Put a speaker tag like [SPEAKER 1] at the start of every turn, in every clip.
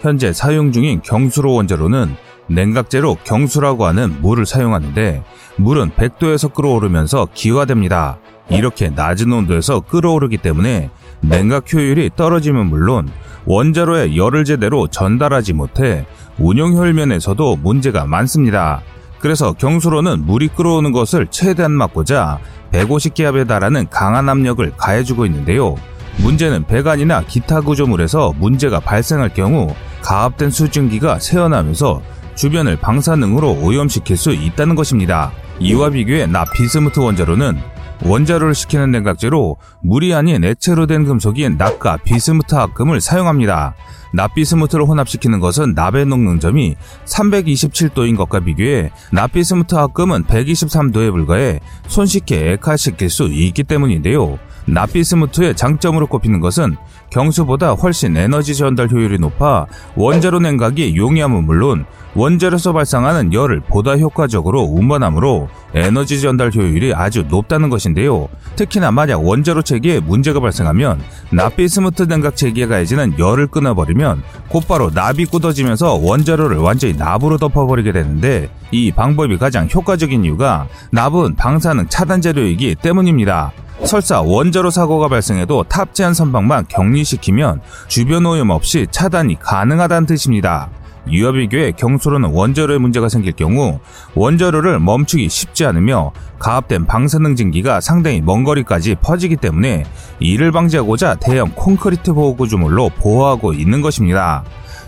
[SPEAKER 1] 현재 사용 중인 경수로 원자로는 냉각제로 경수라고 하는 물을 사용하는데 물은 100도에서 끓어오르면서 기화됩니다. 이렇게 낮은 온도에서 끓어오르기 때문에 냉각 효율이 떨어지면 물론 원자로에 열을 제대로 전달하지 못해 운용 혈면에서도 문제가 많습니다. 그래서 경수로는 물이 끓어오는 것을 최대한 막고자 150기압에 달하는 강한 압력을 가해주고 있는데요. 문제는 배관이나 기타 구조물에서 문제가 발생할 경우 가압된 수증기가 새어나면서 주변을 방사능으로 오염시킬 수 있다는 것입니다. 이와 비교해 나 비스무트 원자로는 원자로를 식히는 냉각제로 물이 아닌 액체로 된 금속인 납과 비스무트 합금을 사용합니다. 납비스무트를 혼합시키는 것은 납의 녹는점이 327도인 것과 비교해 납비스무트 합금은 123도에 불과해 손쉽게 액화시킬 수 있기 때문인데요. 납비스무트의 장점으로 꼽히는 것은 경수보다 훨씬 에너지 전달 효율이 높아 원자로 냉각이 용이함은 물론 원자로에서 발생하는 열을 보다 효과적으로 운반함으로 에너지 전달 효율이 아주 높다는 것인데요. 특히나 만약 원자로 체계에 문제가 발생하면 납비스무트 냉각 체계에 가해지는 열을 끊어버리면 곧바로 납이 굳어지면서 원자로를 완전히 납으로 덮어버리게 되는데 이 방법이 가장 효과적인 이유가 납은 방사능 차단 재료이기 때문입니다. 설사 원자로 사고가 발생해도 탑재한 선박만 격리 시키면 주변 오염 없이 차단이 가능하다는 뜻입니다. 비교해 경수로는 원자로에 문제가 생길 경우 원자로를 멈추기 쉽지 않으며 가압된 방사능 증기가 상당히 먼 거리까지 퍼지기 때문에 이를 방지하고자 대형 콘크리트 보호 구조물로 보호하고 있는 것입니다.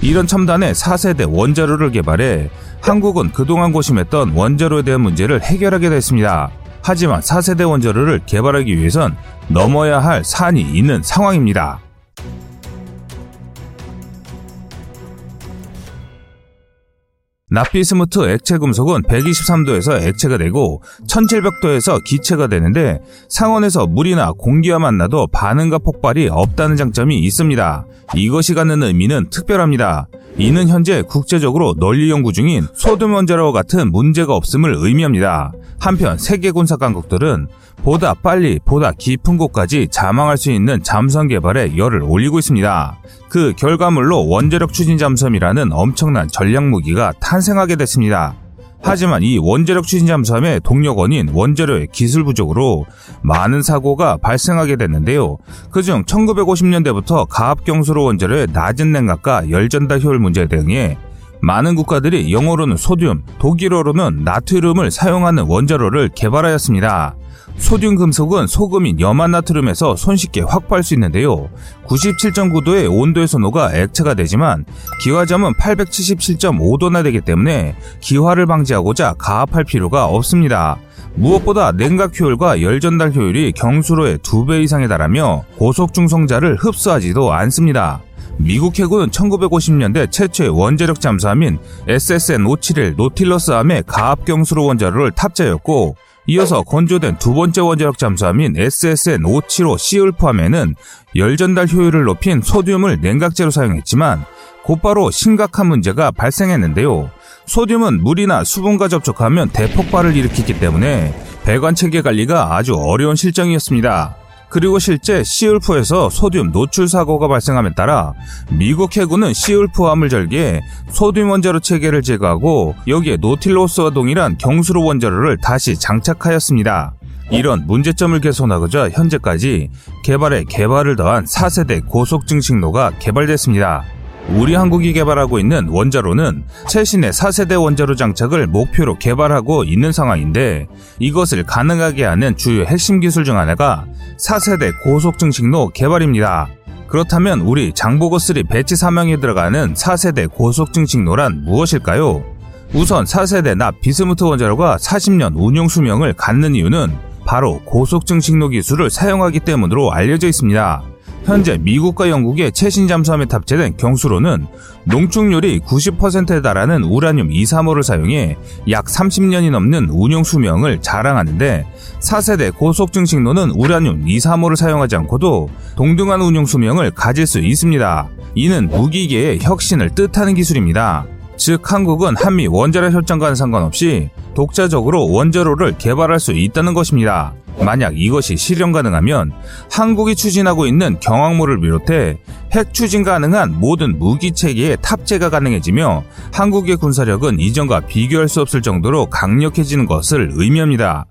[SPEAKER 1] 이런 첨단의 4세대 원자로를 개발해 한국은 그동안 고심했던 원자로에 대한 문제를 해결하게 됐습니다. 하지만 4세대 원자로를 개발하기 위해선 넘어야 할 산이 있는 상황입니다. 나피스무트 액체 금속은 123도에서 액체가 되고 1700도에서 기체가 되는데 상온에서 물이나 공기와 만나도 반응과 폭발이 없다는 장점이 있습니다. 이것이 갖는 의미는 특별합니다. 이는 현재 국제적으로 널리 연구 중인 소듐 원자로와 같은 문제가 없음을 의미합니다. 한편 세계 군사 강국들은 보다 빨리 보다 깊은 곳까지 자망할 수 있는 잠수함 개발에 열을 올리고 있습니다. 그 결과물로 원자력 추진 잠수함이라는 엄청난 전략 무기가 탄생하게 됐습니다. 하지만 이 원자력 추진 잠수함의 동력원인 원자로의 기술 부족으로 많은 사고가 발생하게 됐는데요. 그중 1950년대부터 가압경수로 원자로의 낮은 냉각과 열전달 효율 문제에 대응해 많은 국가들이 영어로는 소듐, 독일어로는 나트륨을 사용하는 원자로를 개발하였습니다. 소듐 금속은 소금인 염화 나트륨에서 손쉽게 확보할 수 있는데요. 97.9도의 온도에서 녹아 액체가 되지만 기화점은 877.5도나 되기 때문에 기화를 방지하고자 가압할 필요가 없습니다. 무엇보다 냉각 효율과 열 전달 효율이 경수로의 2배 이상에 달하며 고속 중성자를 흡수하지도 않습니다. 미국 해군은 1950년대 최초의 원자력 잠수함인 SSN-571 노틸러스함에 가압경수로 원자로를 탑재했고 이어서 건조된 두 번째 원자력 잠수함인 SSN-575 시울프함에는 열전달 효율을 높인 소듐을 냉각제로 사용했지만 곧바로 심각한 문제가 발생했는데요. 소듐은 물이나 수분과 접촉하면 대폭발을 일으키기 때문에 배관 체계 관리가 아주 어려운 실정이었습니다. 그리고 실제 시울프에서 소듐 노출 사고가 발생함에 따라 미국 해군은 시울프함을 절개해 소듐 원자로 체계를 제거하고 여기에 노틸로스와 동일한 경수로 원자로를 다시 장착하였습니다. 이런 문제점을 개선하고자 현재까지 개발에 개발을 더한 4세대 고속 증식로가 개발됐습니다. 우리 한국이 개발하고 있는 원자로는 최신의 4세대 원자로 장착을 목표로 개발하고 있는 상황인데 이것을 가능하게 하는 주요 핵심 기술 중 하나가 4세대 고속 증식로 개발입니다. 그렇다면 우리 장보고3 배치 사명에 들어가는 4세대 고속 증식로란 무엇일까요? 우선 4세대 납 비스무트 원자로가 40년 운용 수명을 갖는 이유는 바로 고속 증식로 기술을 사용하기 때문으로 알려져 있습니다. 현재 미국과 영국의 최신 잠수함에 탑재된 경수로는 농축률이 90%에 달하는 우라늄 235를 사용해 약 30년이 넘는 운용 수명을 자랑하는데 4세대 고속 증식로는 우라늄 235를 사용하지 않고도 동등한 운용 수명을 가질 수 있습니다. 이는 무기계의 혁신을 뜻하는 기술입니다. 즉 한국은 한미 원자력 협정과는 상관없이 독자적으로 원자로를 개발할 수 있다는 것입니다. 만약 이것이 실현 가능하면 한국이 추진하고 있는 경항모를 비롯해 핵 추진 가능한 모든 무기 체계에 탑재가 가능해지며 한국의 군사력은 이전과 비교할 수 없을 정도로 강력해지는 것을 의미합니다.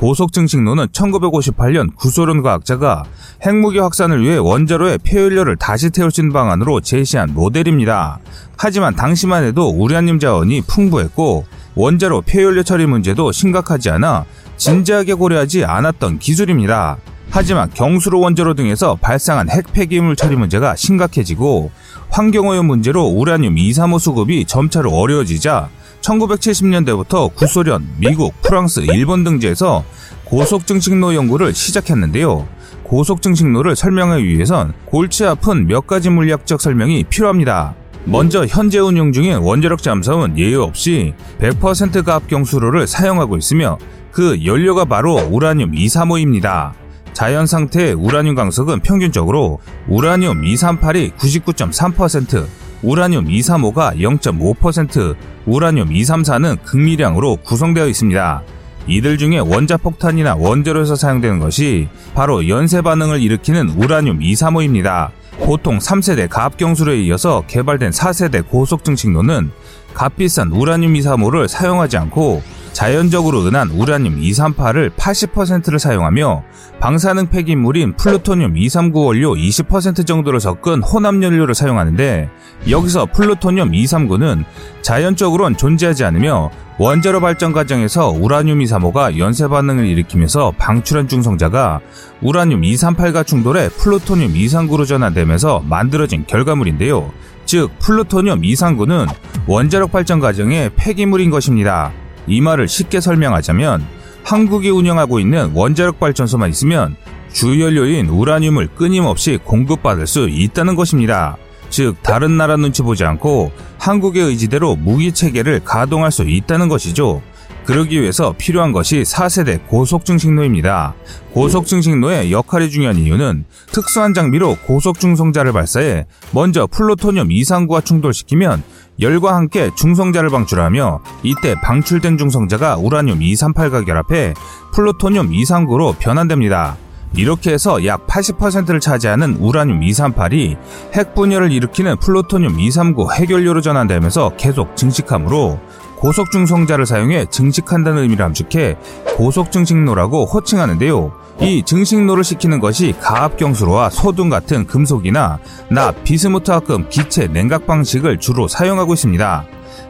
[SPEAKER 1] 고속증식로는 1958년 구소련 과학자가 핵무기 확산을 위해 원자로에 폐연료를 다시 태울 수 있는 방안으로 제시한 모델입니다. 하지만 당시만 해도 우라늄 자원이 풍부했고 원자로 폐연료 처리 문제도 심각하지 않아 진지하게 고려하지 않았던 기술입니다. 하지만 경수로 원자로 등에서 발생한 핵 폐기물 처리 문제가 심각해지고 환경오염 문제로 우라늄 235 수급이 점차로 어려워지자 1970년대부터 구소련, 미국, 프랑스, 일본 등지에서 고속증식로 연구를 시작했는데요. 고속증식로를 설명하기 위해선 골치 아픈 몇 가지 물리학적 설명이 필요합니다. 먼저 현재 운용 중인 원자력 잠수함은 예외 없이 100% 가압경수로를 사용하고 있으며 그 연료가 바로 우라늄 235입니다. 자연 상태의 우라늄 강석은 평균적으로 우라늄 238이 99.3%, 우라늄 235가 0.5%, 우라늄 234는 극미량으로 구성되어 있습니다. 이들 중에 원자폭탄이나 원자로에서 사용되는 것이 바로 연쇄 반응을 일으키는 우라늄 235입니다. 보통 3세대 가압경수로에 이어서 개발된 4세대 고속 증식로는 값비싼 우라늄 235를 사용하지 않고 자연적으로 흔한 우라늄 238을 80%를 사용하며 방사능 폐기물인 플루토늄 239 원료 20% 정도를 섞은 혼합 연료를 사용하는데 여기서 플루토늄 239는 자연적으로는 존재하지 않으며 원자로 발전 과정에서 우라늄 235가 연쇄 반응을 일으키면서 방출한 중성자가 우라늄 238과 충돌해 플루토늄 239로 전환되면서 만들어진 결과물인데요. 즉 플루토늄 239는 원자력 발전 과정의 폐기물인 것입니다. 이 말을 쉽게 설명하자면 한국이 운영하고 있는 원자력 발전소만 있으면 주연료인 우라늄을 끊임없이 공급받을 수 있다는 것입니다. 즉 다른 나라 눈치 보지 않고 한국의 의지대로 무기 체계를 가동할 수 있다는 것이죠. 그러기 위해서 필요한 것이 4세대 고속증식로입니다. 고속증식로의 역할이 중요한 이유는 특수한 장비로 고속중성자를 발사해 먼저 플루토늄 239와 충돌시키면 열과 함께 중성자를 방출하며 이때 방출된 중성자가 우라늄 238과 결합해 플루토늄 239로 변환됩니다. 이렇게 해서 약 80%를 차지하는 우라늄 238이 핵 분열을 일으키는 플루토늄 239 해결료로 전환되면서 계속 증식하므로 고속중성자를 사용해 증식한다는 의미를 함축해 고속증식로라고 호칭하는데요. 이 증식로를 시키는 것이 가압경수로와 소등 같은 금속이나 납, 비스무트화금, 기체, 냉각 방식을 주로 사용하고 있습니다.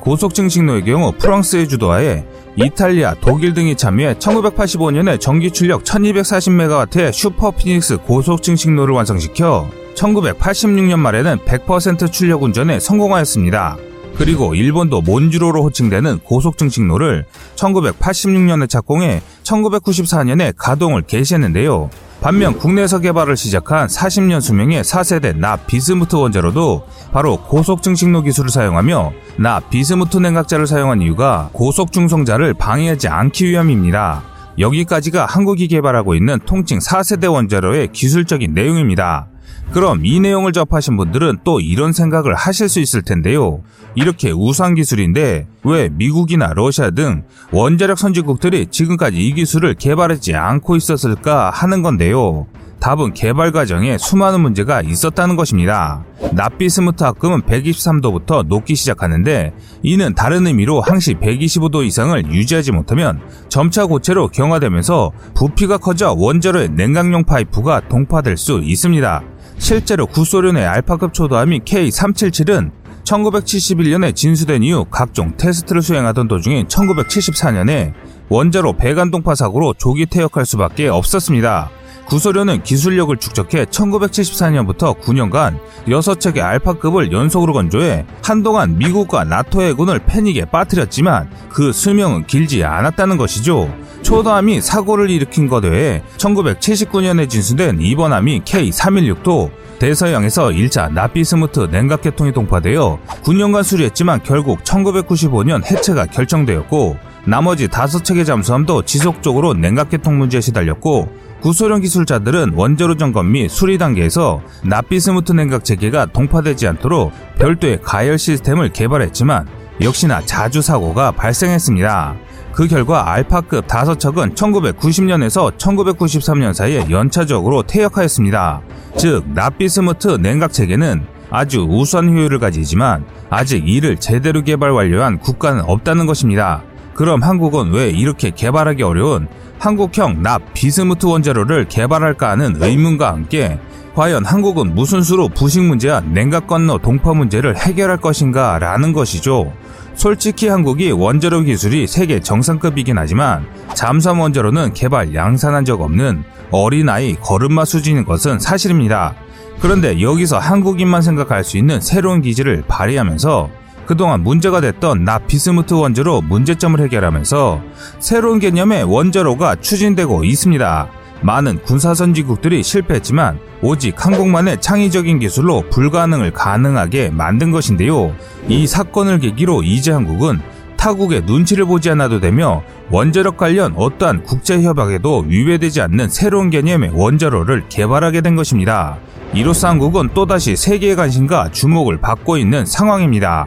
[SPEAKER 1] 고속증식로의 경우 프랑스의 주도하에 이탈리아, 독일 등이 참여해 1985년에 전기 출력 1240MW의 슈퍼 피닉스 고속증식로를 완성시켜 1986년 말에는 100% 출력 운전에 성공하였습니다. 그리고 일본도 몬주로로 호칭되는 고속증 식로를 1986년에 착공해 1994년에 가동을 개시했는데요. 반면 국내에서 개발을 시작한 40년 수명의 4세대 나 비스무트 원자로도 바로 고속증식로 기술을 사용하며 나 비스무트 냉각자를 사용한 이유가 고속 중성자를 방해하지 않기 위함입니다. 여기까지가 한국이 개발하고 있는 통칭 4세대 원자로의 기술적인 내용입니다. 그럼 이 내용을 접하신 분들은 또 이런 생각을 하실 수 있을 텐데요. 이렇게 우수한 기술인데 왜 미국이나 러시아 등 원자력 선진국들이 지금까지 이 기술을 개발하지 않고 있었을까 하는 건데요. 답은 개발 과정에 수많은 문제가 있었다는 것입니다. 납비스무트 합금은 123도부터 녹기 시작하는데 이는 다른 의미로 항시 125도 이상을 유지하지 못하면 점차 고체로 경화되면서 부피가 커져 원자로의 냉각용 파이프가 동파될 수 있습니다. 실제로 구소련의 알파급 초도함이 K377은 1971년에 진수된 이후 각종 테스트를 수행하던 도중에 1974년에 원자로 배관동파 사고로 조기 퇴역할 수밖에 없었습니다. 구소련은 기술력을 축적해 1974년부터 9년간 6척의 알파급을 연속으로 건조해 한동안 미국과 나토 해군을 패닉에 빠뜨렸지만 그 수명은 길지 않았다는 것이죠. 초도함이 사고를 일으킨 것 외에 1979년에 진수된 이번함이 K316도 대서양에서 1차 나비스무트 냉각계통이 동파되어 9년간 수리했지만 결국 1995년 해체가 결정되었고 나머지 5척의 잠수함도 지속적으로 냉각계통 문제에 시달렸고 구소련 기술자들은 원자로 점검 및 수리 단계에서 납비스무트 냉각 체계가 동파되지 않도록 별도의 가열 시스템을 개발했지만 역시나 자주 사고가 발생했습니다. 그 결과 알파급 5척은 1990년에서 1993년 사이에 연차적으로 퇴역하였습니다. 즉, 납비스무트 냉각 체계는 아주 우수한 효율을 가지지만 아직 이를 제대로 개발 완료한 국가는 없다는 것입니다. 그럼 한국은 왜 이렇게 개발하기 어려운 한국형 납 비스무트 원자로를 개발할까 하는 의문과 함께 과연 한국은 무슨 수로 부식 문제와 냉각 건너 동파 문제를 해결할 것인가 라는 것이죠. 솔직히 한국이 원자로 기술이 세계 정상급이긴 하지만 잠수함 원자로는 개발 양산한 적 없는 어린아이 걸음마 수준인 것은 사실입니다. 그런데 여기서 한국인만 생각할 수 있는 새로운 기지를 발휘하면서 그동안 문제가 됐던 나비스무트 원자로 문제점을 해결하면서 새로운 개념의 원자로가 추진되고 있습니다. 많은 군사선진국들이 실패했지만 오직 한국만의 창의적인 기술로 불가능을 가능하게 만든 것인데요. 이 사건을 계기로 이제 한국은 타국의 눈치를 보지 않아도 되며 원자력 관련 어떠한 국제협약에도 위배되지 않는 새로운 개념의 원자로를 개발하게 된 것입니다. 이로써 한국은 또다시 세계의 관심과 주목을 받고 있는 상황입니다.